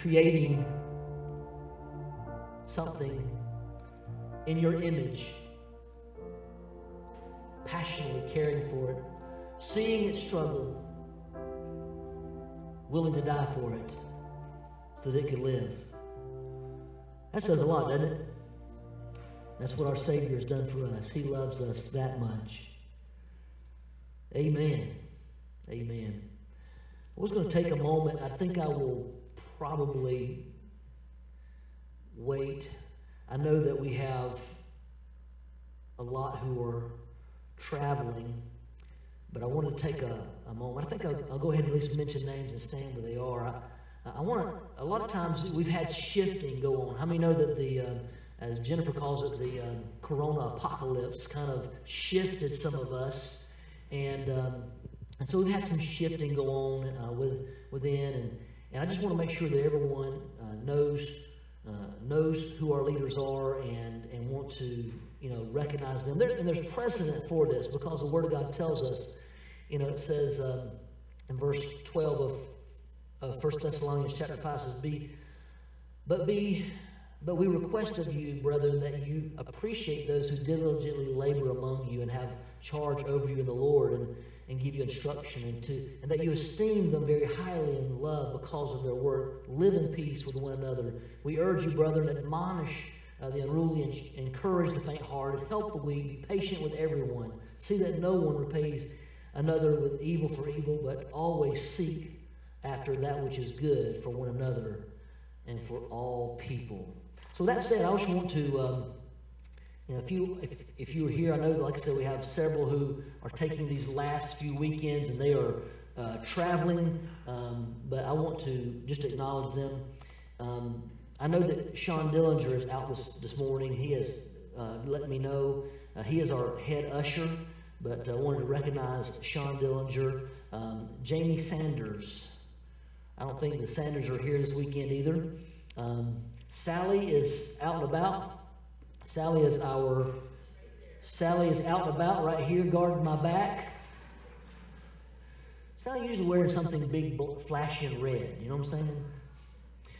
creating something in your image, passionately caring for it, seeing it struggle, willing to die for it so that it could live. That says a lot, doesn't it? That's what our Savior has done for us. He loves us that much. Amen. Amen. I was going to take a moment. I think I will probably wait. I know that we have a lot who are traveling, but I want to take a, a moment. I think I'll, I'll, go ahead and at least mention names and stand where they are. I, I want to, a lot of times we've had shifting go on. How many know that the, uh, as Jennifer calls it, the um, corona apocalypse kind of shifted some of us? And, um, and so we've had some shifting go on uh, with, within, and, and I just want to make sure that everyone uh, knows uh, knows who our leaders are and, and want to you know recognize them. There, and there's precedent for this because the Word of God tells us. You know, it says um, in verse 12 of, of 1 Thessalonians chapter 5 says, "Be, but be." But we request of you, brethren, that you appreciate those who diligently labor among you and have charge over you in the Lord, and and give you instruction and to and that you esteem them very highly in love because of their work. Live in peace with one another. We urge you brethren admonish uh, the unruly and encourage the faint-hearted. Help the weak. Be patient with everyone. See that no one repays another with evil for evil but always seek after that which is good for one another and for all people. So that said i just want to um, you know, if you if, if you were here, I know, like I said, we have several who are taking these last few weekends and they are uh, traveling. Um, but I want to just acknowledge them. Um, I know that Sean Dillinger is out this, this morning. He has uh, let me know. Uh, he is our head usher, but I wanted to recognize Sean Dillinger, um, Jamie Sanders. I don't think the Sanders are here this weekend either. Um, Sally is out and about. Sally is our Sally is out and about right here guarding my back. Sally usually wearing something big, flashy, and red. You know what I'm saying?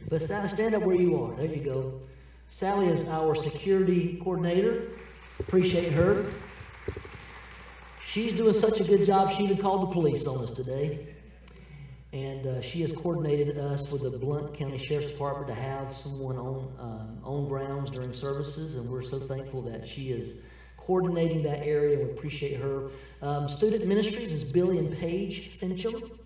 But Sally, stand up where you are. There you go. Sally is our security coordinator. Appreciate her. She's doing such a good job, she even called the police on us today. And uh, she has coordinated us with the Blount County Sheriff's Department to have someone on, um, on grounds during services, and we're so thankful that she is coordinating that area, we appreciate her. Um, student Ministries is Billy and Paige Fincham.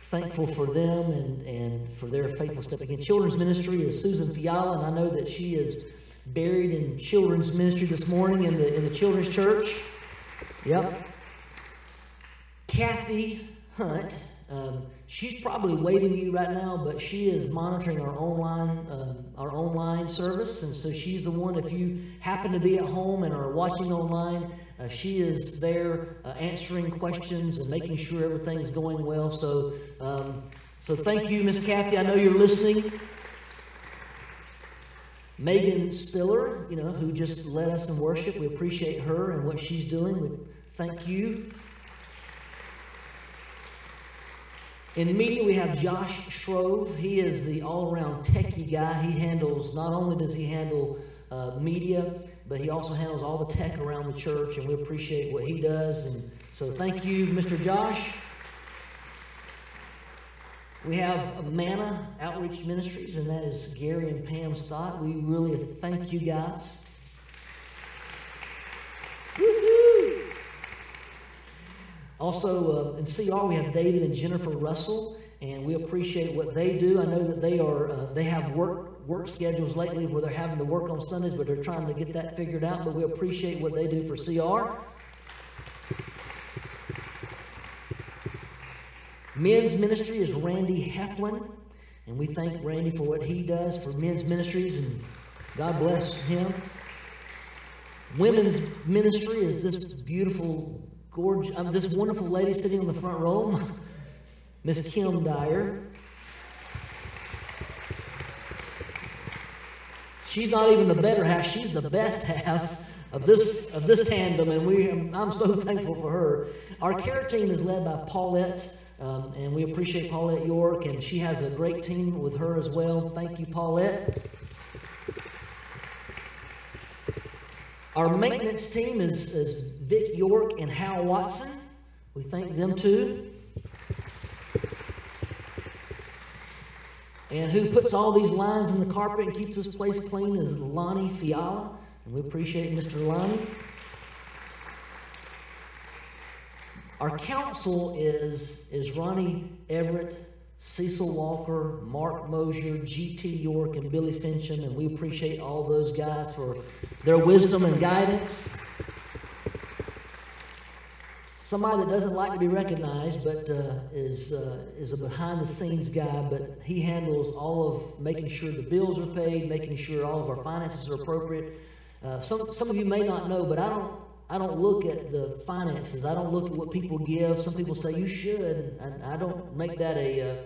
Thankful for them and, and for their faithful step again. Children's Ministry is Susan Fiala, and I know that she is buried in children's ministry this morning in the, in the children's church. Yep. Kathy Hunt, um, she's probably waving you right now, but she is monitoring our online um, our online service, and so she's the one. If you happen to be at home and are watching online, uh, she is there uh, answering questions and making sure everything's going well. So, um, so thank you, Miss Kathy. I know you're listening. Megan Spiller, you know, who just led us in worship. We appreciate her and what she's doing. We thank you. In media, we have Josh Shrove. He is the all-around techie guy. He handles not only does he handle uh, media, but he also handles all the tech around the church, and we appreciate what he does. And so, thank you, Mr. Josh. We have Manna Outreach Ministries, and that is Gary and Pam Stott. We really thank you guys. Woo-hoo! Also, uh, in CR, we have David and Jennifer Russell, and we appreciate what they do. I know that they are uh, they have work work schedules lately where they're having to work on Sundays, but they're trying to get that figured out. But we appreciate what they do for CR. Men's ministry is Randy Heflin, and we thank Randy for what he does for men's ministries, and God bless him. Women's ministry is this beautiful, gorgeous, um, this wonderful lady sitting in the front row, Miss Kim Dyer. She's not even the better half; she's the best half. of this of this tandem, and we I'm so thankful for her. Our care team is led by Paulette, um, and we appreciate Paulette York, and she has a great team with her as well. Thank you, Paulette. Our maintenance team is, is Vic York and Hal Watson. We thank them too. And who puts all these lines in the carpet and keeps this place clean is Lonnie Fiala. And we appreciate Mr. Lonnie. Our council is, is Ronnie Everett, Cecil Walker, Mark Mosier, G.T. York, and Billy Fincham. And we appreciate all those guys for their wisdom and guidance somebody that doesn't like to be recognized, but uh, is uh, is a behind the scenes guy. But he handles all of making sure the bills are paid, making sure all of our finances are appropriate. Uh, some some of you may not know, but I don't I don't look at the finances. I don't look at what people give. Some people say you should, and I don't make that a uh,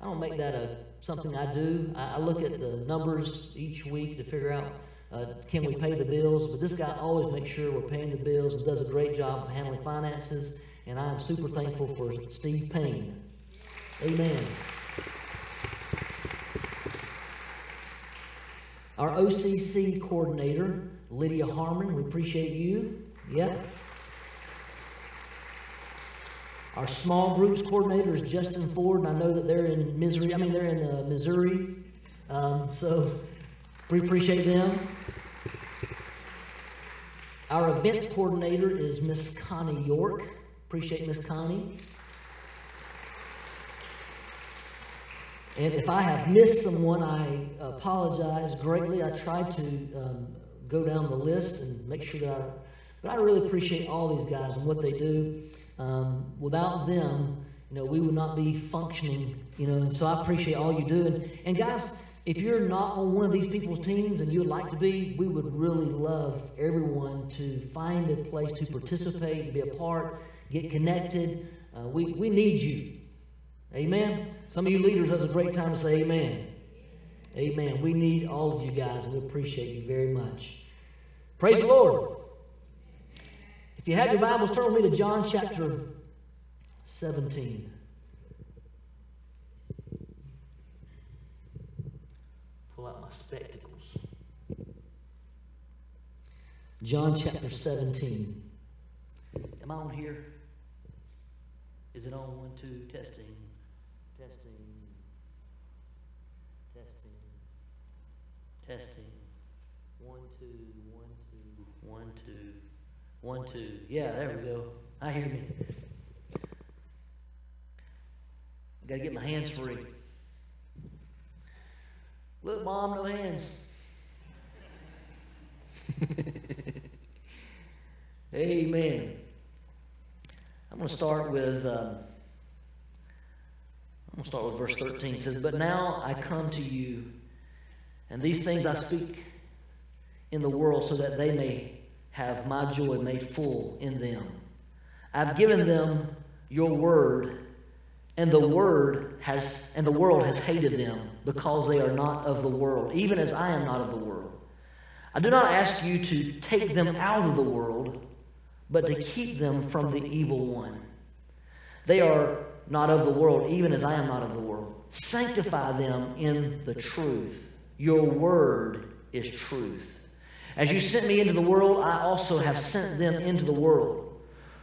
I don't make that a something I do. I, I look at the numbers each week to figure out uh, can we pay the bills? But this guy always makes sure we're paying the bills and does a great job of handling finances. And I am super thankful for Steve Payne. Amen. Our OCC coordinator, Lydia Harmon, we appreciate you. Yep. Our small groups coordinator is Justin Ford, and I know that they're in Missouri. I mean, they're in uh, Missouri. Um, so we appreciate them. Our events coordinator is Miss Connie York. Appreciate Miss Connie. And if I have missed someone, I apologize greatly. I tried to um, go down the list and make sure that I, but I really appreciate all these guys and what they do. Um, without them, you know, we would not be functioning, you know, and so I appreciate all you do. And, and guys, if you're not on one of these people's teams and you would like to be, we would really love everyone to find a place to participate, be a part, get connected. Uh, we, we need you. Amen. Some of you leaders, that's a great time to say amen. Amen. We need all of you guys, and we appreciate you very much. Praise the Lord. If you have your Bibles, turn with me to John chapter 17. Pull out my spectacles. John chapter 17. Am I on here? Is it on? One, two, testing. Testing. Testing. Testing. One, two, one, two, one, two, one, two. Yeah, there we go. I hear me. I Got to get my hands free. Look, mom, no hands. Amen. I'm going to start with. Um, I'm going to start with verse 13. It says, But now I come to you, and these things I speak in the world so that they may have my joy made full in them. I've given them your word and the word has and the world has hated them because they are not of the world even as i am not of the world. I do not ask you to take them out of the world but to keep them from the evil one. They are not of the world even as i am not of the world. Sanctify them in the truth. Your word is truth as you sent me into the world i also have sent them into the world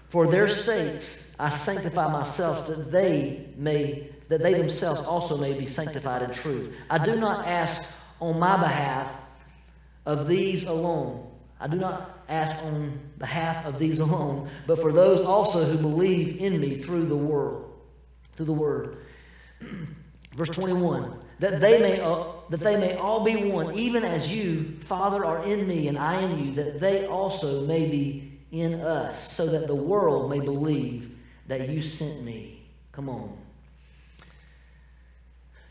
for their sakes I sanctify myself that they may that they themselves also may be sanctified in truth. I do not ask on my behalf of these alone. I do not ask on behalf of these alone, but for those also who believe in me through the world, through the word. Verse 21 that they may uh, that they may all be one even as you father are in me and i in you that they also may be in us so that the world may believe that you sent me. Come on.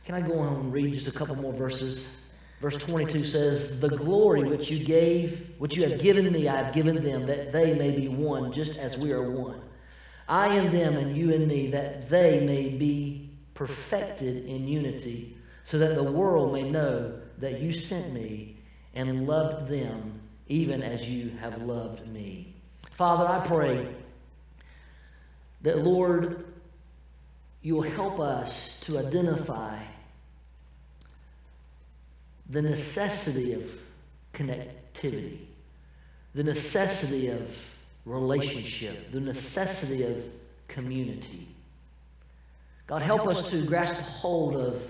Can I go on and read just a couple more verses? Verse 22 says, The glory which you gave, which you have given me, I have given them, that they may be one, just as we are one. I in them and you in me, that they may be perfected in unity, so that the world may know that you sent me and loved them even as you have loved me. Father, I pray that, Lord, you'll help us to identify the necessity of connectivity, the necessity of relationship, the necessity of community. God, help us to grasp hold of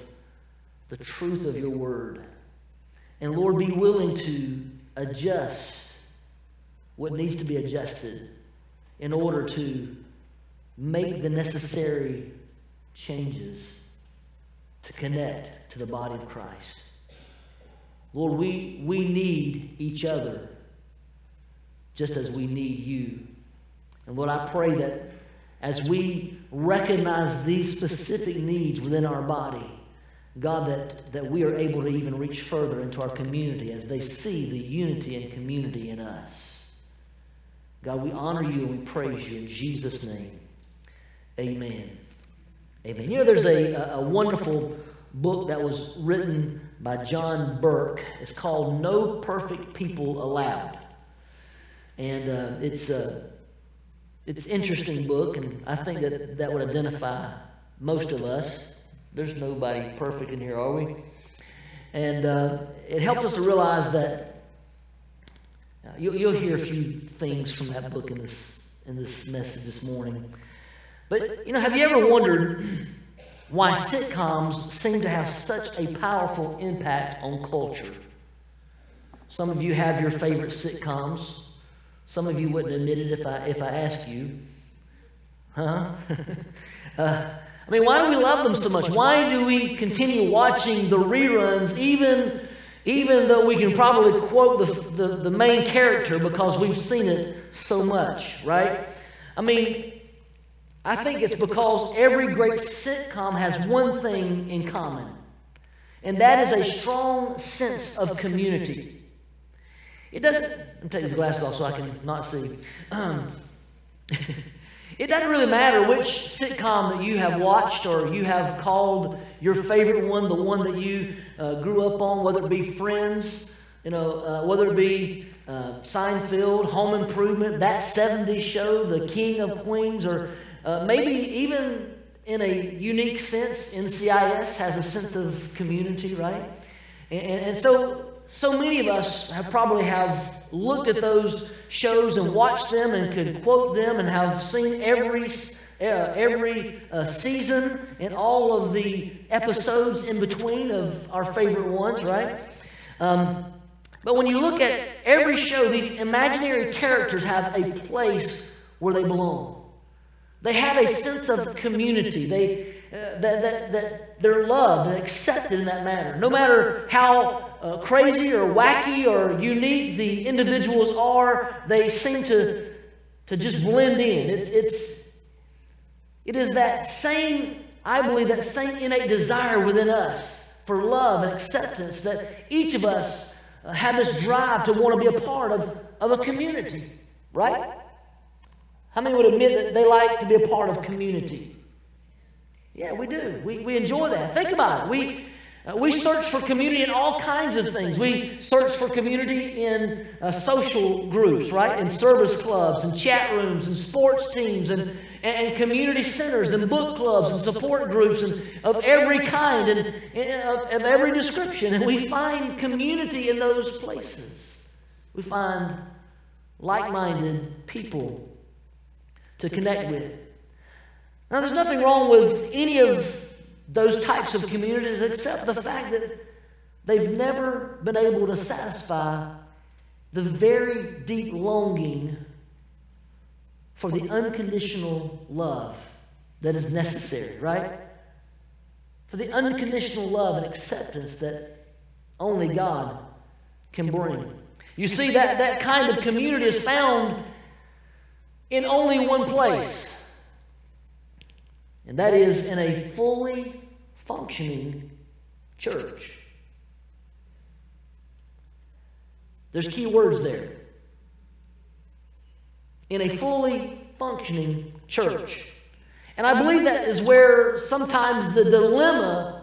the truth of your word. And Lord, be willing to adjust what needs to be adjusted in order to make the necessary changes to connect to the body of Christ. Lord, we, we need each other just as we need you. And Lord, I pray that as we recognize these specific needs within our body, God, that, that we are able to even reach further into our community as they see the unity and community in us. God, we honor you and we praise you in Jesus' name. Amen. Amen. You know, there's a, a wonderful book that was written by John Burke. It's called No Perfect People Allowed. And uh, it's a it's interesting book, and I think that that would identify most of us. There's nobody perfect in here, are we? And uh, it helps us to realize that uh, you'll, you'll hear a few things from that book in this in this message this morning. But you know, have you ever wondered why sitcoms seem to have such a powerful impact on culture? Some of you have your favorite sitcoms. Some of you wouldn't admit it if I, if I asked you. Huh? uh, I mean, why do we love them so much? Why do we continue watching the reruns, even, even though we can probably quote the, the, the main character because we've seen it so much, right? I mean, I think it's because every great sitcom has one thing in common, and that is a strong sense of community. It doesn't, me take these glasses off so I can not see. Um, it doesn't really matter which sitcom that you have watched or you have called your favorite one, the one that you uh, grew up on, whether it be Friends, you know, uh, whether it be uh, Seinfeld, Home Improvement, that 70s show, The King of Queens, or uh, maybe even in a unique sense, NCIS has a sense of community, right? And, and so so many of us have probably have looked at those shows and watched them and could quote them and have seen every uh, every uh, season and all of the episodes in between of our favorite ones, right? Um, but when you look at every show, these imaginary characters have a place where they belong. They have a sense of community. They uh, that, that, that they're loved and accepted in that manner. No matter how uh, crazy or wacky or unique the individuals are, they seem to, to just blend in. It's, it's, it is that same, I believe, that same innate desire within us for love and acceptance that each of us uh, have this drive to want to be a part of, of a community, right? How many would admit that they like to be a part of community? Yeah, we do. We, we enjoy that. Think about it. We, uh, we search for community in all kinds of things. We search for community in uh, social groups, right? In service clubs and chat rooms and sports teams and, and, and community centers and book clubs and support groups and of every kind and, and of, of every description. And we find community in those places. We find like minded people to connect with. Now, there's nothing wrong with any of those types of communities except the fact that they've never been able to satisfy the very deep longing for the unconditional love that is necessary, right? For the unconditional love and acceptance that only God can bring. You see, that, that kind of community is found in only one place and that is in a fully functioning church. There's key words there. In a fully functioning church. And I believe that is where sometimes the dilemma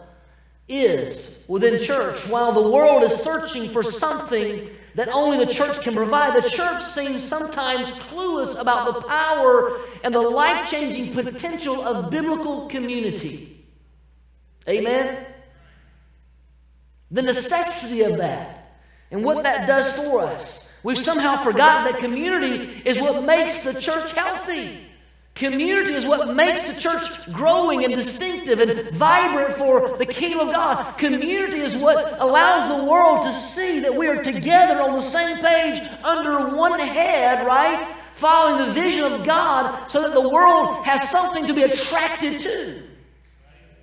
is within church. While the world is searching for something that only the church can provide. The church seems sometimes clueless about the power and the life changing potential of biblical community. Amen? The necessity of that and what that does for us. We've somehow forgotten that community is what makes the church healthy. Community is what makes the church growing and distinctive and vibrant for the kingdom of God. Community is what allows the world to see that we are together on the same page under one head, right? Following the vision of God so that the world has something to be attracted to.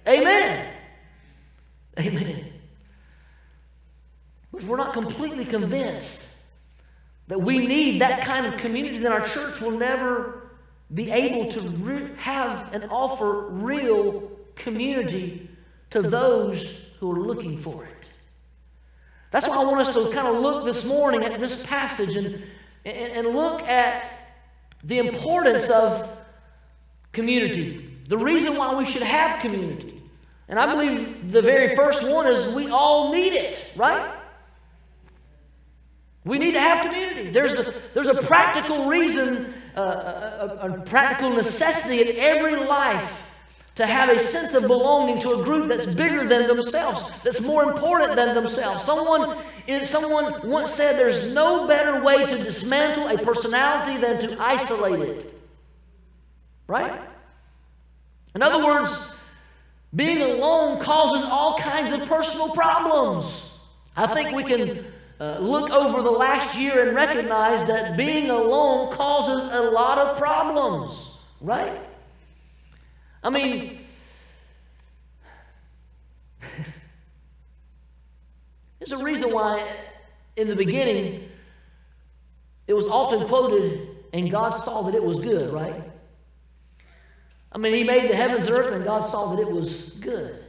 Amen. Amen. But if we're not completely convinced that we need that kind of community, then our church will never be able to re- have and offer real community to those who are looking for it. That's why I want us to kind of look this morning at this passage and, and, and look at the importance of community, the reason why we should have community. And I believe the very first one is we all need it, right? We need to have community. There's a, there's a practical reason a, a, practical necessity in every life to have a sense of belonging to a group that's bigger than themselves, that's more important than themselves. Someone, someone once said there's no better way to dismantle a personality than to isolate it. Right? In other words, being alone causes all kinds of personal problems. I think we can uh, look over the last year and recognize that being alone causes a lot of problems, right? I mean, there's a reason why in the beginning it was often quoted, and God saw that it was good, right? I mean, He made the heavens and earth, and God saw that it was good.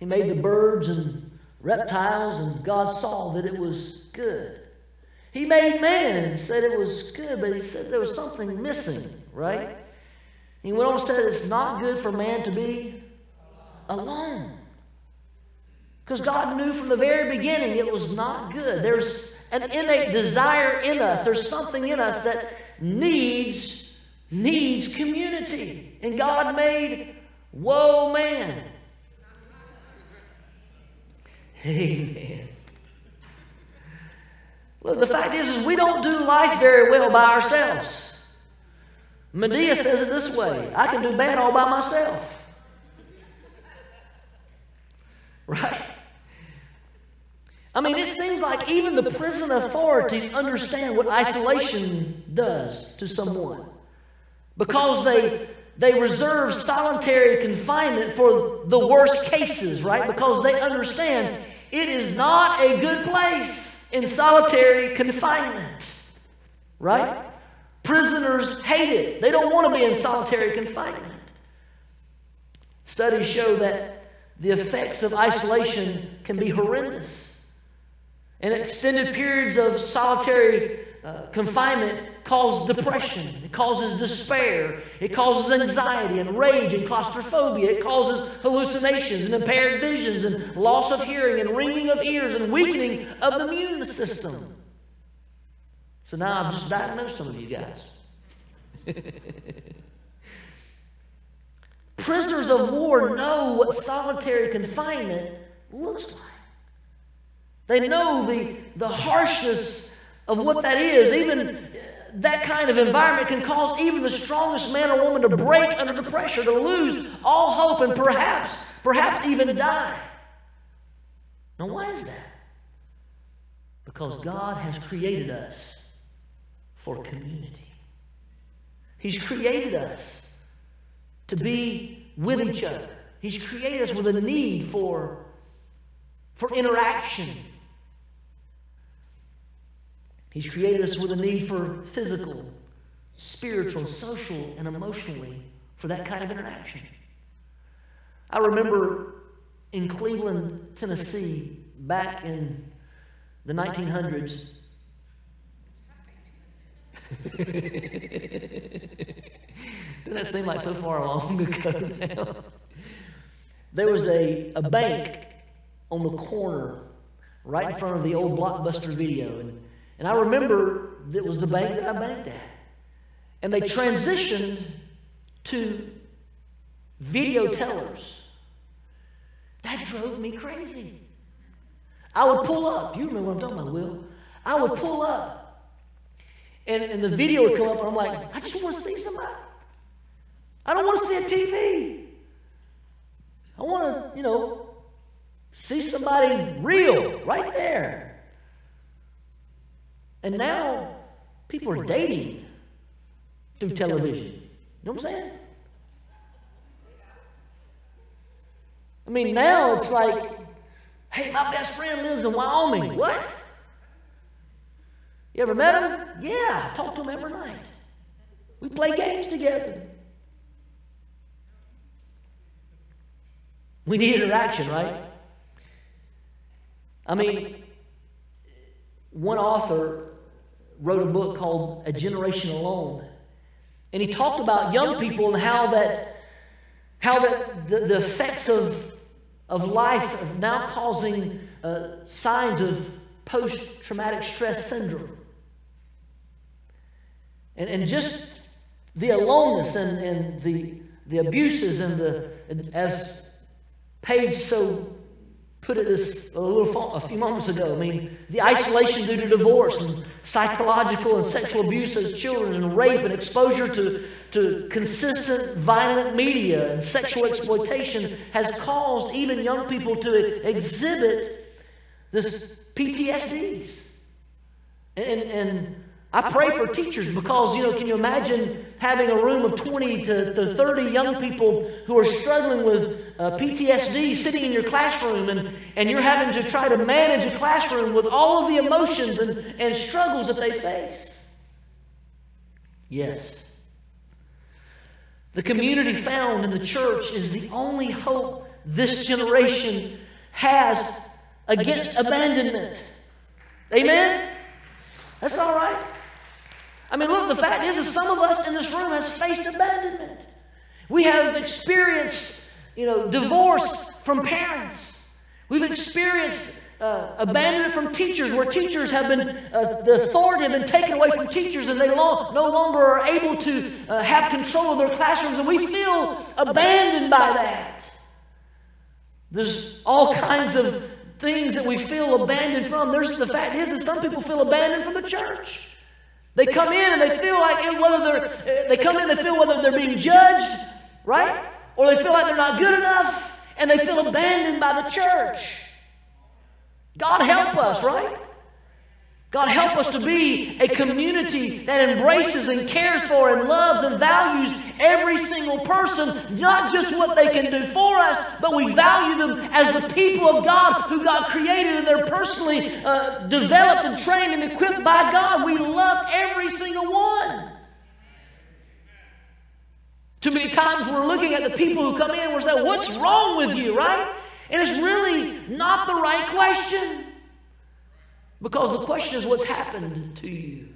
He made the birds and reptiles, and God saw that it was good. He made man and said it was good, but he said there was something missing, right? He went on and said it's not good for man to be alone. Because God knew from the very beginning it was not good. There's an innate desire in us. There's something in us that needs needs community. And God made woe man. Amen. Look, the fact is, is we don't do life very well by ourselves. Madea says it this way I can do bad all by myself. Right? I mean, it seems like even the prison authorities understand what isolation does to someone because they they reserve solitary confinement for the worst cases, right? Because they understand it is not a good place in solitary confinement, right? Prisoners hate it. They don't want to be in solitary confinement. Studies show that the effects of isolation can be horrendous. And extended periods of solitary uh, confinement causes depression, it causes despair, it causes anxiety and rage and claustrophobia, it causes hallucinations and impaired visions and loss of hearing and ringing of ears and weakening of the immune system. So now I've just diagnosed some of you guys. Prisoners of war know what solitary confinement looks like. They know the, the harshness of what that is. Even that kind of environment can cause even the strongest man or woman to break under the pressure, to lose all hope, and perhaps, perhaps even die. Now, why is that? Because God has created us for community. He's created us to be with each other. He's created us with a need for, for interaction, He's created us with a need for physical, spiritual, social, and emotionally for that kind of interaction. I remember in Cleveland, Tennessee, back in the 1900s. Doesn't that seem like so far long ago now? There was a, a bank on the corner right in front of the old Blockbuster video. And And I remember it was the bank that I banked at. And they transitioned to video tellers. That drove me crazy. I would pull up. You remember what I'm talking about, Will? I would pull up. And, and the video would come up, and I'm like, I just want to see somebody. I don't want to see a TV. I want to, you know, see somebody real right there. And now people are dating through television. You know what I'm saying? I mean, now it's like, hey, my best friend lives in Wyoming. What? You ever met him? Yeah, I talk to him every night. We play games together. We need interaction, right? I mean, one author wrote a book called A Generation Alone. And he talked about young people and how that how that the, the effects of, of life are now causing uh, signs of post-traumatic stress syndrome. And, and just the aloneness and, and the, the abuses and the, and as Paige so put it this a little a few moments ago. I mean, the isolation due to divorce and psychological and sexual abuse as children and rape and exposure to, to consistent violent media and sexual exploitation has caused even young people to exhibit this PTSDs. And, and I pray for teachers because, you know, can you imagine having a room of 20 to, to 30 young people who are struggling with uh, PTSD sitting in your classroom and, and you're having to try to manage a classroom with all of the emotions and, and struggles that they face? Yes. The community found in the church is the only hope this generation has against abandonment. Amen? That's all right. I mean, look, the fact is, is some of us in this room has faced abandonment. We have experienced, you know, divorce from parents. We've experienced uh, abandonment from teachers, where teachers have been, uh, the authority have been taken away from teachers, and they long, no longer are able to uh, have control of their classrooms, and we feel abandoned by that. There's all kinds of things that we feel abandoned from. There's the fact is that some people feel abandoned from the church. They come in and they feel like whether they're they come in they feel whether they're being judged, right? Or they feel like they're not good enough and they feel abandoned by the church. God help us, right? God, help us to be a community that embraces and cares for and loves and values every single person, not just what they can do for us, but we value them as the people of God who God created and they're personally uh, developed and trained and equipped by God. We love every single one. Too many times we're looking at the people who come in and we're saying, What's wrong with you, right? And it's really not the right question. Because the question is, what's happened to you?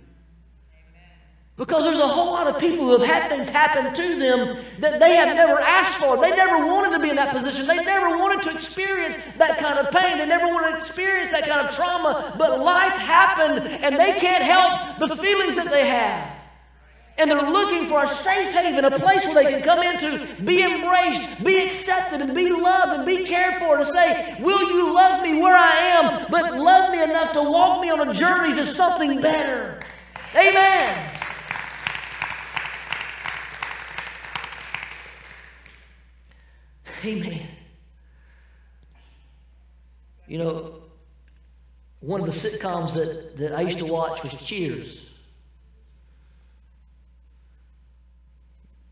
Because there's a whole lot of people who have had things happen to them that they have never asked for. They never wanted to be in that position. They never wanted to experience that kind of pain. They never wanted to experience that kind of trauma. But life happened and they can't help the feelings that they have and they're looking for a safe haven, a place where they can come into, be embraced, be accepted, and be loved and be cared for. To say, Will you love me where I am, but love me enough to walk me on a journey to something better? Amen. Amen. You know, one of the sitcoms that, that I used to watch was Cheers.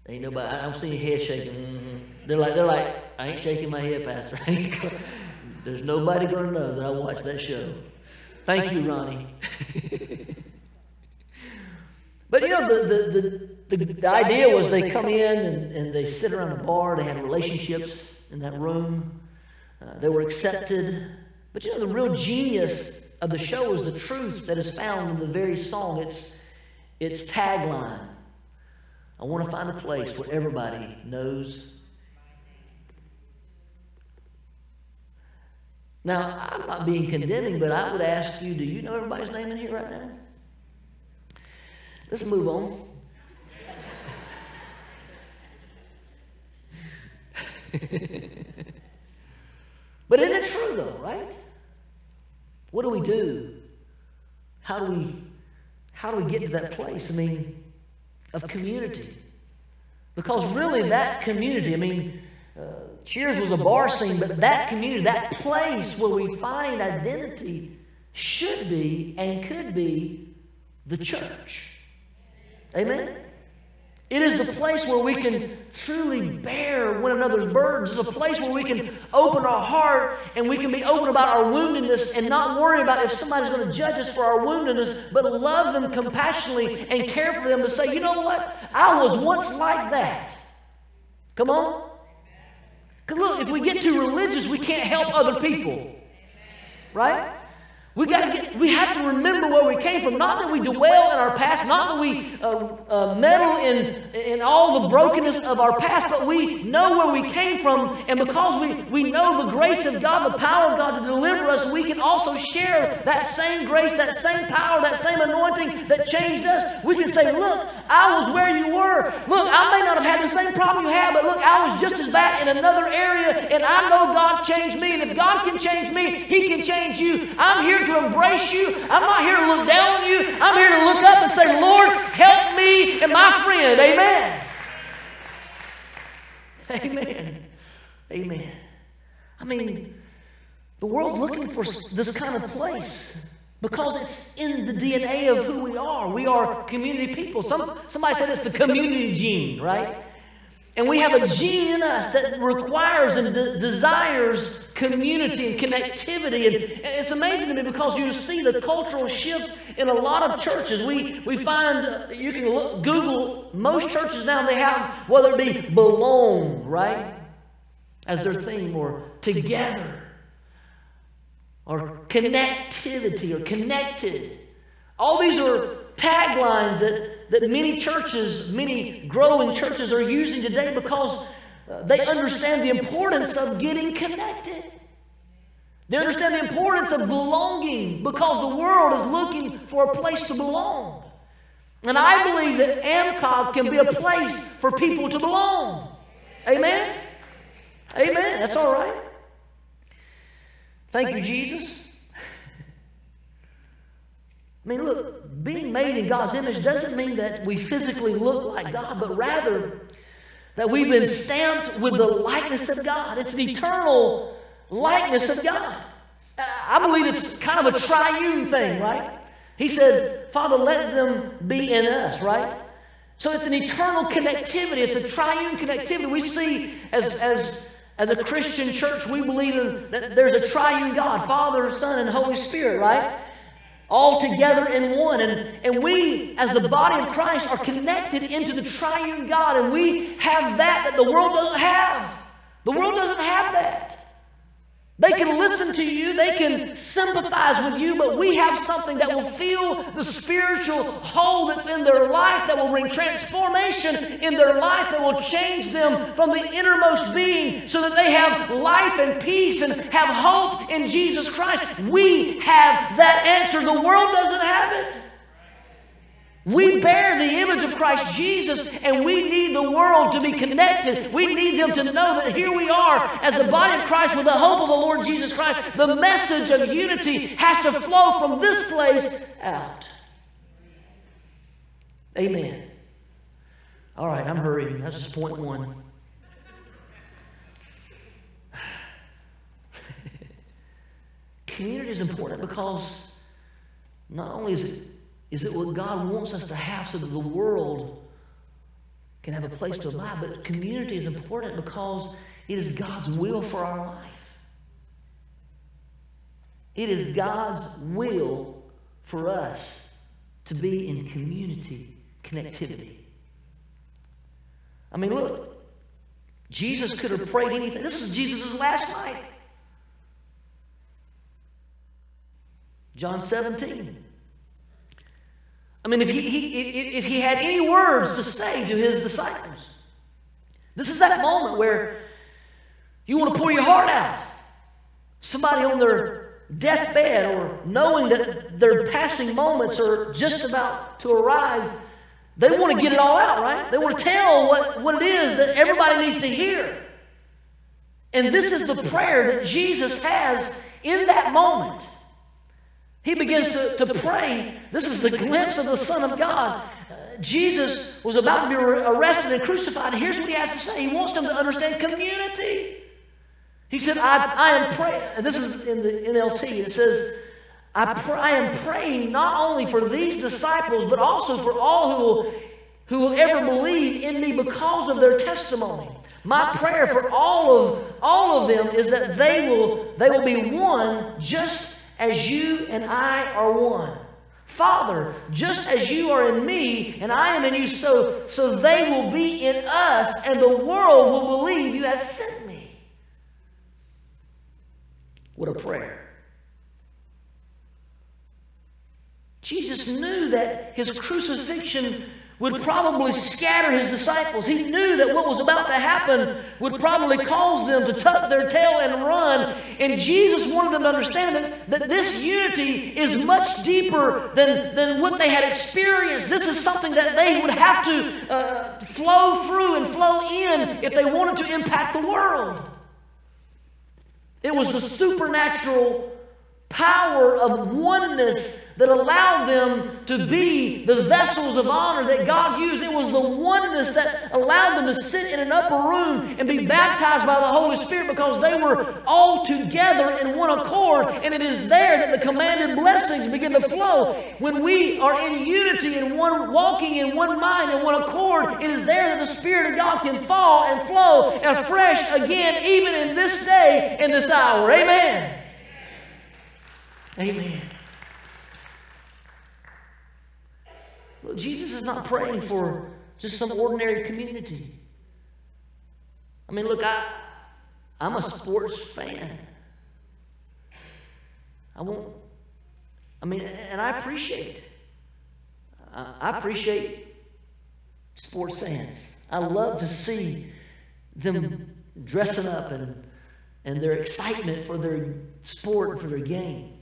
Ain't nobody. I don't see your head shaking. Mm-hmm. They're like, they're like, I ain't shaking my head, Pastor. There's nobody gonna know that I watched that show. Thank you, Ronnie. but you know, the, the, the, the, idea was they come in and, and they sit around the bar. They had relationships in that room. Uh, they were accepted. But you know, the real genius of the show is the truth that is found in the very song. It's its tagline. I want to find a place where everybody knows. Now, I'm not being condemning, but I would ask you do you know everybody's name in here right now? Let's move on. but isn't it true, though, right? What do we do? How do we how do we get to that place? I mean, of community. Because really, that community, I mean, uh, Cheers was a bar scene, but that community, that place where we find identity, should be and could be the church. Amen? It is the place where we can truly bear one another's burdens. It's a place where we can open our heart and we can be open about our woundedness and not worry about if somebody's going to judge us for our woundedness, but love them compassionately and care for them to say, you know what? I was once like that. Come on. Look, if we get too religious, we can't help other people. Right? We got to get. We have to remember where we came from. Not that we dwell in our past. Not that we uh, uh, meddle in in all the brokenness of our past. But we know where we came from, and because we we know the grace of God, the power of God to deliver us, we can also share that same grace, that same power, that same anointing that changed us. We can say, "Look, I was where you were. Look, I may not have had the same problem you had, but look, I was just as bad in another area, and I know God changed me. And if God can change me, He can change you. I'm here." To embrace you. I'm not here to look down on you. I'm here to look up and say, Lord, help me and my friend. Amen. Amen. Amen. I mean, the world's looking for this kind of place because it's in the DNA of who we are. We are community people. Some, somebody said it's the community gene, right? And we have a gene in us that requires and de- desires community and connectivity. And it's amazing to me because you see the cultural shifts in a lot of churches. We, we find, uh, you can look, Google, most churches now, they have, whether it be belong, right, as their theme, or together, or connectivity, or connected. All these are taglines that, that many churches, many growing churches are using today because they understand the importance of getting connected. They understand the importance of belonging because the world is looking for a place to belong. And I believe that AMCOG can be a place for people to belong. Amen? Amen. That's all right. Thank you, Jesus. I mean, look, being made in God's image doesn't mean that we physically look like God, but rather that we've been stamped with the likeness of God. It's the eternal likeness of God. Uh, I believe it's kind of a triune thing, right? He said, Father, let them be in us, right? So it's an eternal connectivity. It's a triune connectivity. We see as, as, as a Christian church, we believe in, that there's a triune God, Father, Son, and Holy Spirit, right? All together in one. And, and we, as the body of Christ, are connected into the triune God, and we have that that the world doesn't have. The world doesn't have that. They can listen to you, they can sympathize with you, but we have something that will fill the spiritual hole that's in their life, that will bring transformation in their life, that will change them from the innermost being so that they have life and peace and have hope in Jesus Christ. We have that answer. The world doesn't have it. We bear the image of Christ Jesus, and we need the world to be connected. We need them to know that here we are as the body of Christ with the hope of the Lord Jesus Christ. The message of unity has to flow from this place out. Amen. All right, I'm hurrying. That's just point one. Community is important because not only is it is it what God wants us to have so that the world can have a place to abide? But community is important because it is God's will for our life. It is God's will for us to be in community connectivity. I mean, look, Jesus could have prayed anything. This is Jesus' last night. John 17. I mean, if he, he, if he had any words to say to his disciples, this is that moment where you want to pour your heart out. somebody on their deathbed or knowing that their passing moments are just about to arrive, they want to get it all out, right? They want to tell what, what it is that everybody needs to hear. And this is the prayer that Jesus has in that moment. He begins to, to pray. This is the glimpse of the Son of God. Uh, Jesus was about to be arrested and crucified. And here's what he has to say He wants them to understand community. He said, I, I am praying. This is in the NLT. It says, I, pray, I am praying not only for these disciples, but also for all who will, who will ever believe in me because of their testimony. My prayer for all of all of them is that they will they will be one just as you and I are one. Father, just as you are in me and I am in you, so, so they will be in us, and the world will believe you have sent me. What a prayer. Jesus knew that his crucifixion would probably scatter his disciples. He knew that what was about to happen would probably cause them to tuck their tail and run. And Jesus wanted them to understand that, that this unity is much deeper than, than what they had experienced. This is something that they would have to uh, flow through and flow in if they wanted to impact the world. It was the supernatural power of oneness that allowed them to be the vessels of honor that God used. It was the oneness that allowed them to sit in an upper room and be baptized by the Holy Spirit because they were all together in one accord. And it is there that the commanded blessings begin to flow. When we are in unity and one walking in one mind and one accord, it is there that the Spirit of God can fall and flow afresh again, even in this day, in this hour. Amen. Amen. Jesus is not praying for just some ordinary community. I mean, look, I, I'm a sports fan. I won't, I mean, and I appreciate, uh, I appreciate sports fans. I love to see them dressing up and, and their excitement for their sport and for their game.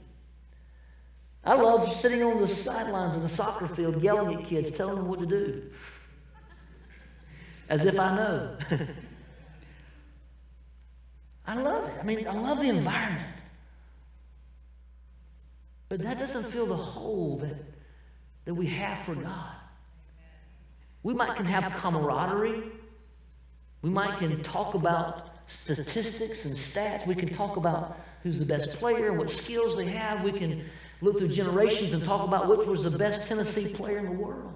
I love sitting on the sidelines in the soccer field yelling at kids, telling them what to do. As if I know. I love it. I mean, I love the environment. But that doesn't fill the hole that, that we have for God. We might can have camaraderie. We might can talk about statistics and stats. We can talk about who's the best player what skills they have. We can look through generations and talk about which was the best Tennessee player in the world.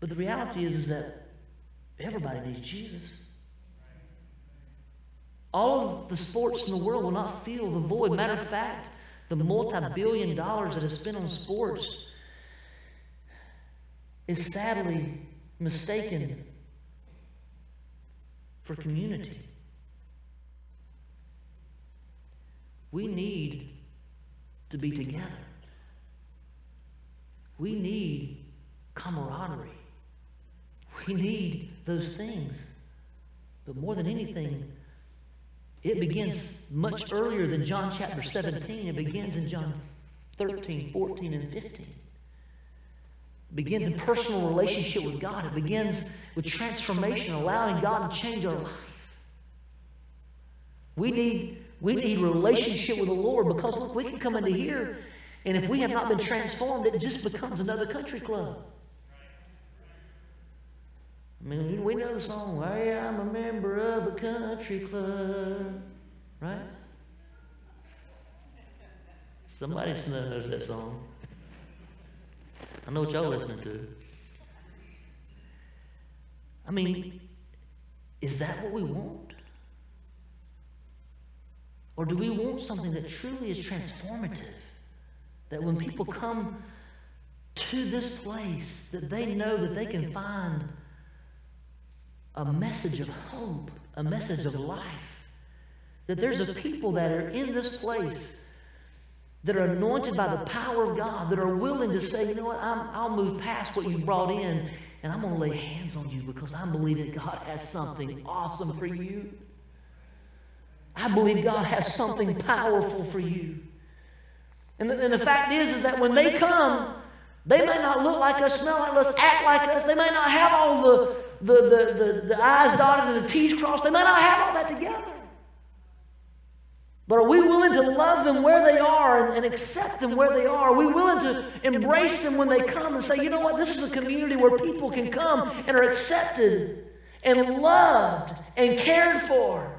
But the reality is, is that everybody needs Jesus. All of the sports in the world will not fill the void. Matter of fact, the multi billion dollars that is spent on sports is sadly mistaken for community. We need to be together. We need camaraderie. We need those things. But more than anything, it begins much earlier than John chapter 17. It begins in John 13, 14, and 15. It begins in personal relationship with God. It begins with transformation, allowing God to change our life. We need we need relationship with the Lord because look, we can come into here, and if we have not been transformed, it just becomes another country club. I mean, we know the song, I am a member of a country club, right? Somebody knows that song. I know what y'all listening to. I mean, is that what we want? Or do we want something that truly is transformative? That when people come to this place, that they know that they can find a message of hope, a message of life. That there's a people that are in this place that are anointed by the power of God, that are willing to say, you know what, i will move past what you brought in, and I'm going to lay hands on you because I'm believing God has something awesome for you. I believe God has something powerful for you. And the, and the fact is, is that when they come, they may not look like us, smell like us, act like us. They may not have all the, the, the, the, the dotted and the T's crossed. They may not have all that together. But are we willing to love them where they are and, and, accept them where they are? Are we willing to embrace them when they come and say, you know what, this is a community where people can come and are accepted and loved and cared for?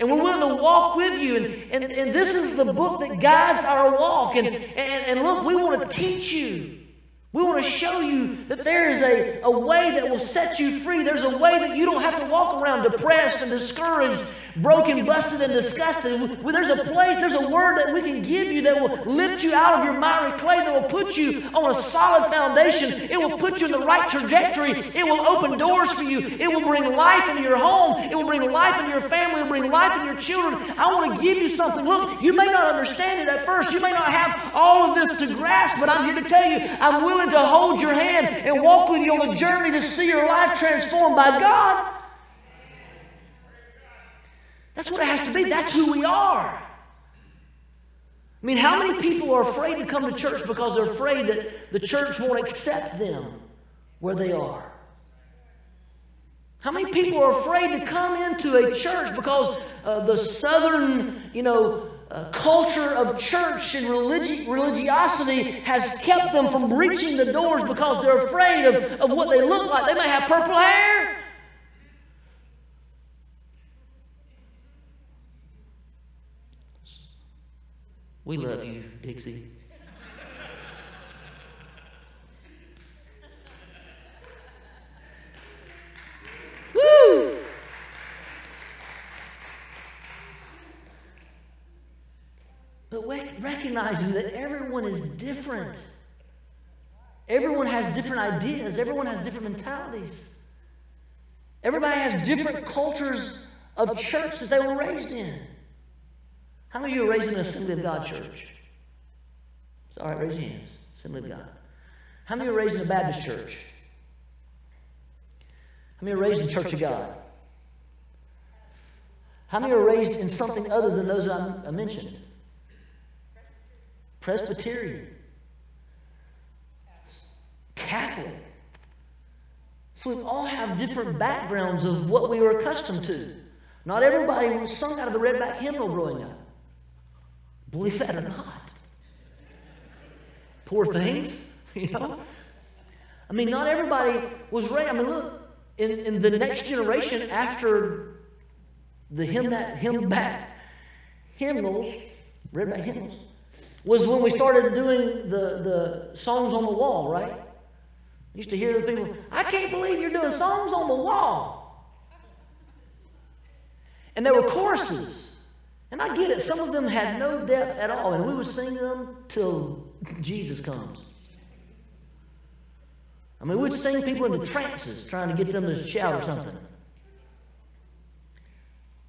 And we're willing to walk with you. And, and, and this is the book that guides our walk. And, and, and look, we want to teach you. We want to show you that there is a, a way that will set you free. There's a way that you don't have to walk around depressed and discouraged broken, busted, and disgusted. There's a place, there's a word that we can give you that will lift you out of your miry clay, that will put you on a solid foundation. It will put you in the right trajectory. It will open doors for you. It will bring life into your home. It will bring life into your family. It will bring life into your children. I want to give you something. Look, you may not understand it at first. You may not have all of this to grasp, but I'm here to tell you, I'm willing to hold your hand and walk with you on the journey to see your life transformed by God. That's what it has to be. That's who we are. I mean, how many people are afraid to come to church because they're afraid that the church won't accept them where they are? How many people are afraid to come into a church because uh, the southern, you know, uh, culture of church and religi- religiosity has kept them from breaching the doors because they're afraid of, of what they look like? They may have purple hair. We love you, Dixie. Woo! But recognizing that everyone is different. Everyone has different ideas. Everyone has different mentalities. Everybody has different cultures of church that they were raised in. How many of you are raised in Assembly of God church? All right, raise your hands. Assembly of God. How many are raised in a Baptist church? How many are raised in the Church of God? How many are raised in something other than those I mentioned? Presbyterian, Catholic. So we all have different backgrounds of what we were accustomed to. Not everybody was sung out of the redback hymnal growing up. Believe that or not. Poor things, you know? I mean, not everybody was ready. I mean, look, in, in the next generation after the hymn that hymn back hymnals, red back hymnals, was when we started doing the, the songs on the wall, right? I used to hear the people, I can't believe you're doing songs on the wall. And there were choruses. And I get it, some of them had no depth at all, and we would sing them till Jesus comes. I mean, we'd sing people into trances trying to get them to shout or something.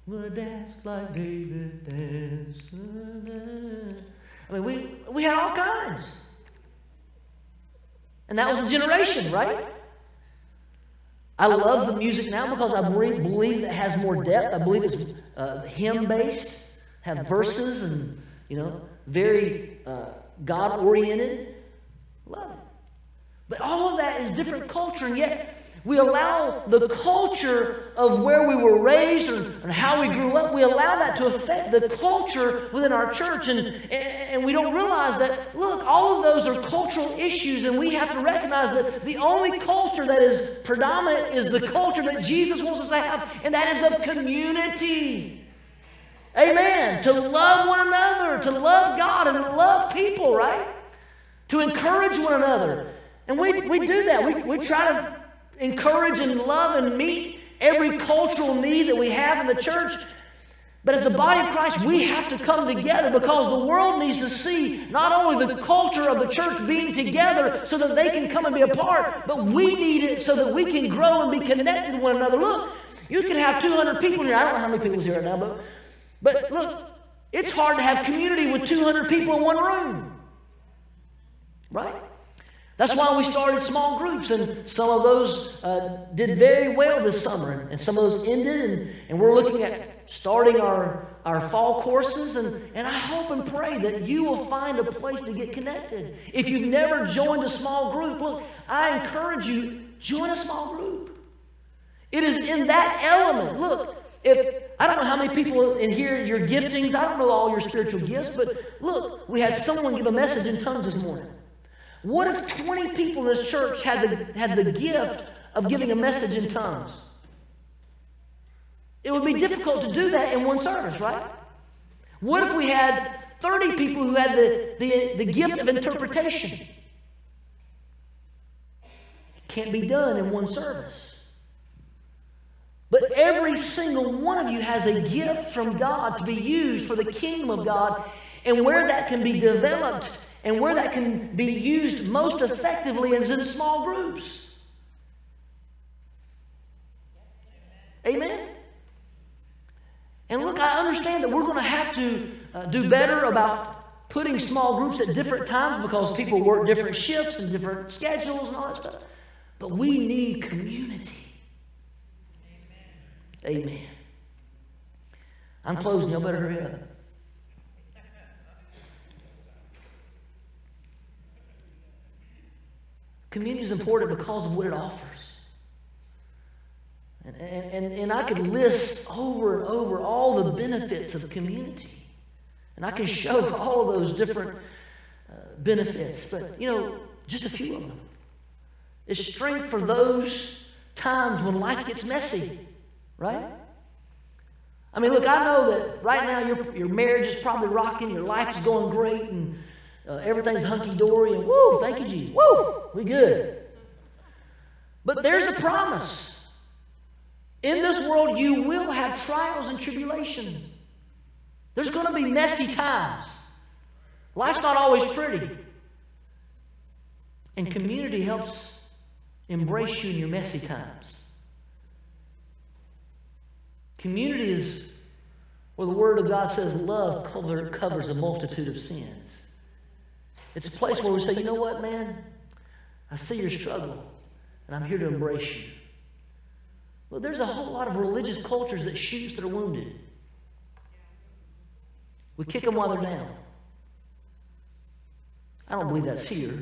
Gonna dance like David danced. I mean, we, we had all kinds. And that was a generation, right? I love the music now because I believe it has more depth. I believe it's uh, hymn based have verses and, you know, very uh, God oriented. Love it. But all of that is different culture, and yet we allow the culture of where we were raised and, how we grew up, we allow that to affect the culture within our church. And, and we don't realize that, look, all of those are cultural issues, and we have to recognize that the only culture that is predominant is the culture that Jesus wants us to have, and that is of community. Amen. To love one another, to love God, and to love people, right? To encourage one another. And we, we do that. We, we try to encourage and love and meet every cultural need that we have in the church. But as the body of Christ, we have to come together because the world needs to see not only the culture of the church being together so that they can come and be a part, but we need it so that we can grow and be connected to one another. Look, you can have 200 people here. I don't know how many people here right now, but but look, it's hard to have community with 200 people in one room. Right? That's why we started small groups, and some of those uh, did very well this summer, and some of those ended, and, and we're looking at starting our, our fall courses. And, and I hope and pray that you will find a place to get connected. If you've never joined a small group, look, I encourage you, join a small group. It is in that element. Look, if I don't know how many people in here, your giftings, I don't know all your spiritual gifts, but look, we had someone give a message in tongues this morning. What if 20 people in this church had the, had the gift of giving a message in tongues? It would be difficult to do that in one service, right? What if we had 30 people who had the, the, the gift of interpretation? It can't be done in one service. But every single one of you has a gift from God to be used for the kingdom of God, and where that can be developed and where that can be used most effectively is in small groups. Amen? And look, I understand that we're going to have to uh, do better about putting small groups at different times because people work different shifts and different schedules and all that stuff. But we need community. Amen. I'm closing. Y'all better hurry up. Community is important because of what it offers. And, and, and I could list over and over all the benefits of community. And I can show all those different uh, benefits, but you know, just a few of them. It's strength for those times when life gets messy, right? I mean, look, I know that right now your, your marriage is probably rocking, your life is going great, and uh, everything's hunky dory, and woo, thank you, Jesus. Woo, we good. But there's a promise. In this world, you will have trials and tribulations. There's going to be messy times. Life's not always pretty. And community helps embrace you in your messy times. Community is where the Word of God says love cover, covers a multitude of sins. It's a place where we say, you know what, man? I see your struggle, and I'm here to embrace you. Well, there's a whole lot of religious cultures that shoot their wounded. We kick them while they're down. I don't believe that's here.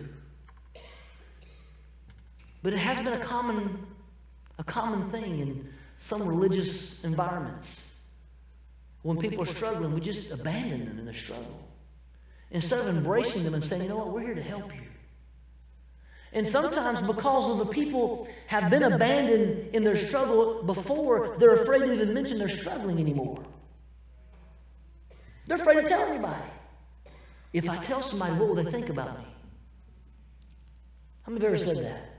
But it has been a common, a common thing in some religious environments. When people are struggling, we just abandon them in the struggle. Instead of embracing them and saying, you know what, we're here to help you. And sometimes because of the people have been abandoned in their struggle before, they're afraid to even mention they're struggling anymore. They're afraid to tell anybody. If I tell somebody, what will they think about me? How many have ever said that?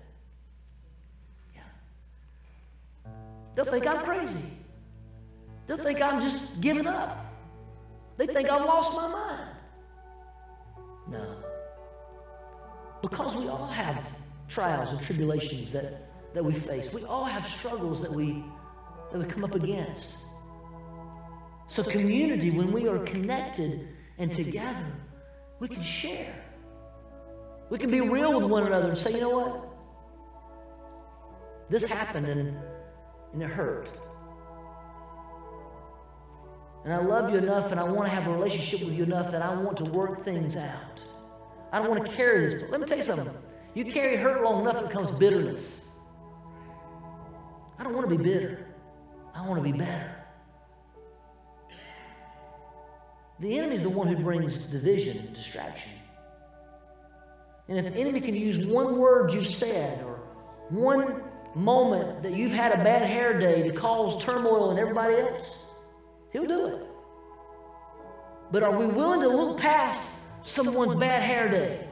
They'll think I'm crazy. They'll think I'm just giving up. They think I've lost my mind. No. Because we all have trials and tribulations that, that we face. We all have struggles that we, that we come up against. So, community, when we are connected and together, we can share. We can be real with one another and say, you know what? This happened and, and it hurt. And I love you enough and I want to have a relationship with you enough that I want to work things out. I don't want to carry this. But let me tell you something. You carry hurt long enough, it becomes bitterness. I don't want to be bitter. I want to be better. The enemy is the one who brings division and distraction. And if the enemy can use one word you said or one moment that you've had a bad hair day to cause turmoil in everybody else, He'll do it. But are we willing to look past someone's bad hair day?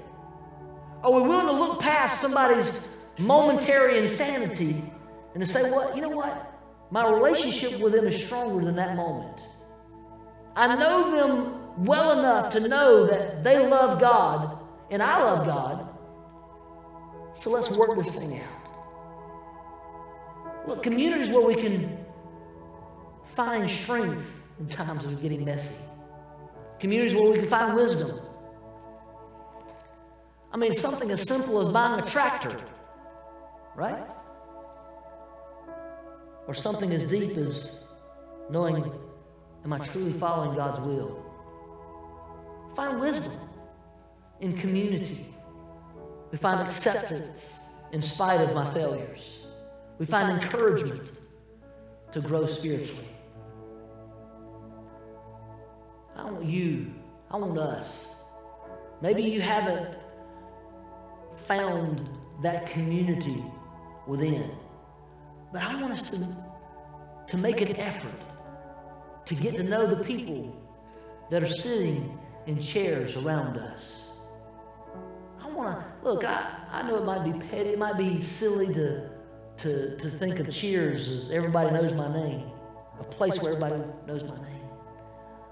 Are we willing to look past somebody's momentary insanity and to say, what? You know what? My relationship with them is stronger than that moment. I know them well enough to know that they love God and I love God. So let's work this thing out. Look, communities where we can find strength in times of getting messy. Communities where we can find wisdom. I mean, something as simple as buying a tractor, right? Or something as deep as knowing, am I truly following God's will? Find wisdom in community. We find acceptance in spite of my failures. We find encouragement to grow spiritually. I want you, I want us. Maybe you haven't found that community within, but I want us to, to make an effort to get to know the people that are sitting in chairs around us. I want to look. I, I know it might be petty, it might be silly to, to, to think of Cheers as everybody knows my name, a place where everybody knows my name.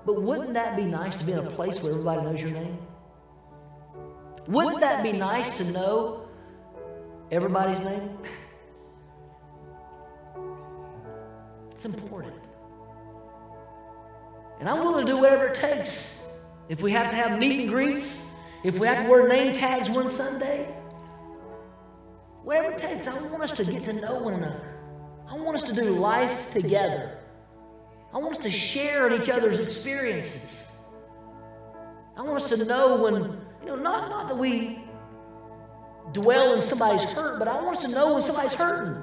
But wouldn't that be nice to be in a place where everybody knows your name? Wouldn't that be nice to know everybody's name? It's important. And I'm willing to do whatever it takes. If we have to have meet and greets, if we have to wear name tags one Sunday, whatever it takes, I want us to get to know one another. I want us to do life together. I want us to share in each other's experiences. I want us to know when, you know, not, not that we dwell in somebody's hurt, but I want us to know when somebody's hurting.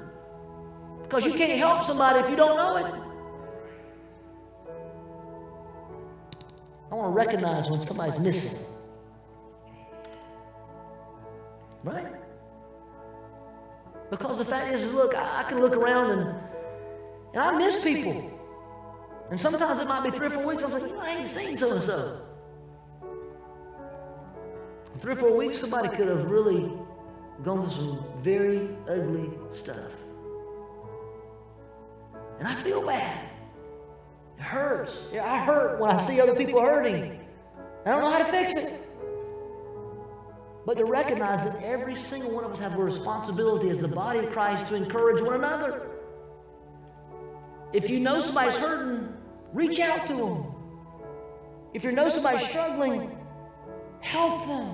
Because you can't help somebody if you don't know it. I want to recognize when somebody's missing. Right? Because the fact is, look, I, can look around and, and I miss people. And sometimes it might be three or four weeks. I was like, I ain't seen so and so. Three or four weeks, somebody could have really gone through some very ugly stuff. And I feel bad. It hurts. I hurt when I see other people hurting. I don't know how to fix it. But to recognize that every single one of us have a responsibility as the body of Christ to encourage one another. If you know somebody's hurting, reach out to them. If you know somebody's struggling, help them.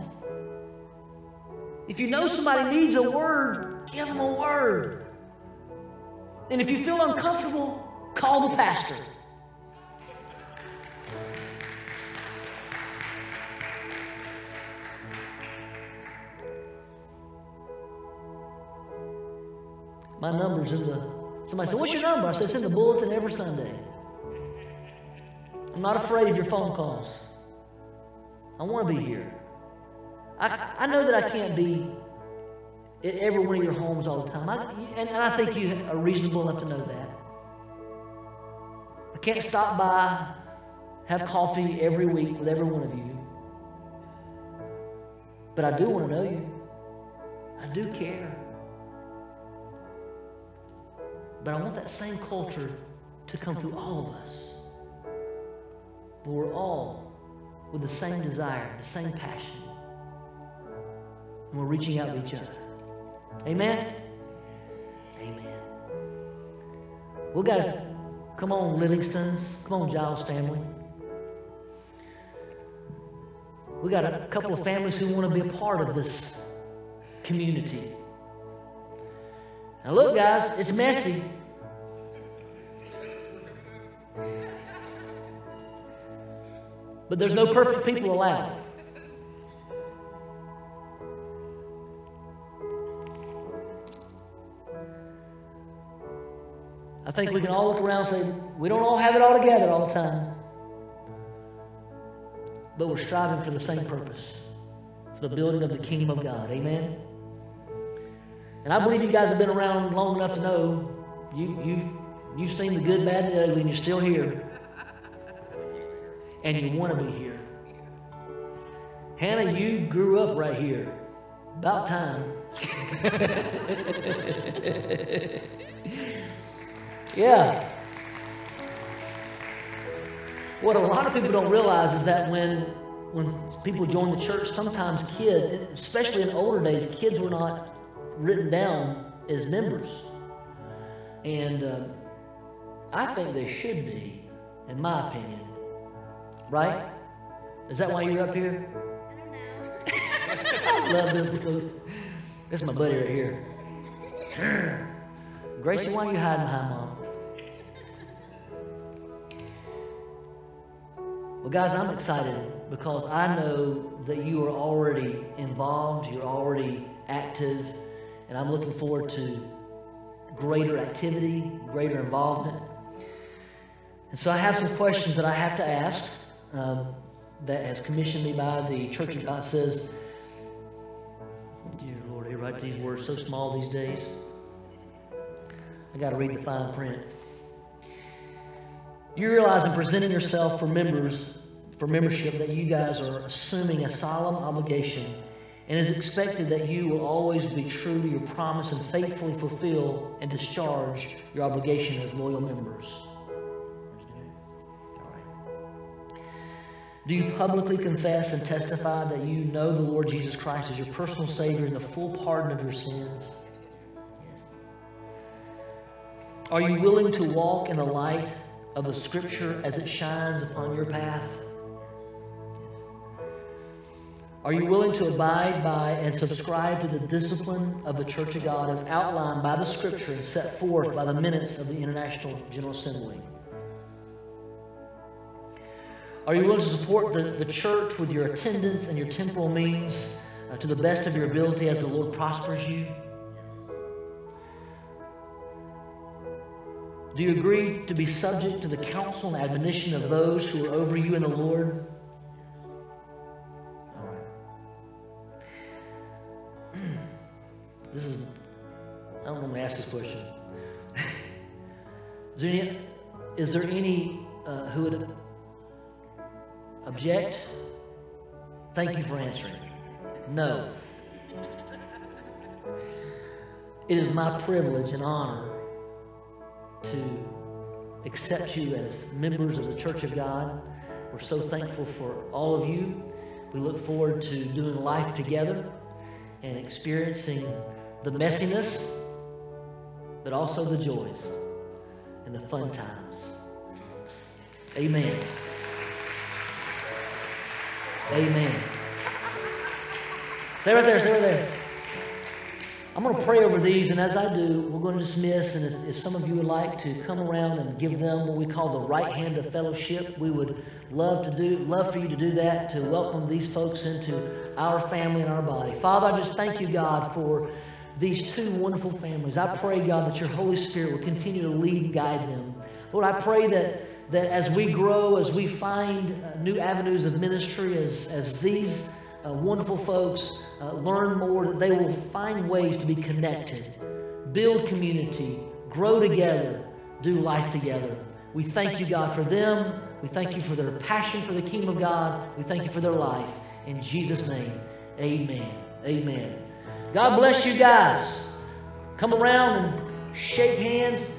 If you know somebody needs a word, give them a word. And if you feel uncomfortable, call the pastor. My number's in the. Somebody said, What's your number? I said, It's in the bulletin every Sunday. I'm not afraid of your phone calls. I want to be here. I, I know that I can't be at every one of your homes all the time. I, and, and I think you are reasonable enough to know that. I can't stop by, have coffee every week with every one of you. But I do want to know you. I do care. But I want that same culture to come through all of us. But we're all with the same desire, the same passion. And we're reaching out to each other. Amen? Amen. We got to, come on, Livingstons. Come on, Giles family. We got a couple of families who want to be a part of this community. Now, look, guys, it's messy. But there's no perfect people allowed. I think we can all look around and say, we don't all have it all together all the time. But we're striving for the same purpose for the building of the kingdom of God. Amen? And I believe you guys have been around long enough to know you, you've, you've seen the good, bad, and the ugly, and you're still here. And you want to be here. Hannah, you grew up right here. About time. yeah. What a lot of people don't realize is that when when people join the church, sometimes kids, especially in older days, kids were not written down as members. And uh, I think they should be, in my opinion. Right? Is that why you're up here? I don't know. love this. This is my buddy right here. Gracie, why are you hiding behind mom? Well, guys, I'm excited because I know that you are already involved, you're already active, and I'm looking forward to greater activity, greater involvement. And so I have some questions that I have to ask um, that has commissioned me by the Church of God. says, Dear Lord, you write these words so small these days. I got to read the fine print. You realize in presenting yourself for members, for membership, that you guys are assuming a solemn obligation and is expected that you will always be true to your promise and faithfully fulfill and discharge your obligation as loyal members. Do you publicly confess and testify that you know the Lord Jesus Christ as your personal Savior and the full pardon of your sins? Yes. Are you willing to walk in the light of the Scripture as it shines upon your path? Are you willing to abide by and subscribe to the discipline of the Church of God as outlined by the Scripture and set forth by the minutes of the International General Assembly? Are you willing to support the, the church with your attendance and your temporal means uh, to the best of your ability as the Lord prospers you? Do you agree to be subject to the counsel and admonition of those who are over you in the Lord? This is, I don't want to ask this question. is, there any, is there any uh, who would object? Thank you for answering. No. It is my privilege and honor to accept you as members of the Church of God. We're so thankful for all of you. We look forward to doing life together and experiencing the messiness, but also the joys and the fun times. Amen. Amen. Stay right there, stay right there. I'm going to pray over these, and as I do, we're going to dismiss. And if, if, some of you would like to come around and give them what we call the right hand of fellowship, we would love to do, love for you to do that to welcome these folks into our family and our body. Father, I just thank you, God, for these two wonderful families. I pray, God, that your Holy Spirit will continue to lead and guide them. Lord, I pray that that as we grow, as we find uh, new avenues of ministry, as as these uh, wonderful folks uh, learn more, that they will find ways to be connected, build community, grow together, do life together. We thank you, God, for them. We thank you for their passion for the kingdom of God. We thank you for their life. In Jesus' name, amen. Amen. God bless you guys. Come around and shake hands.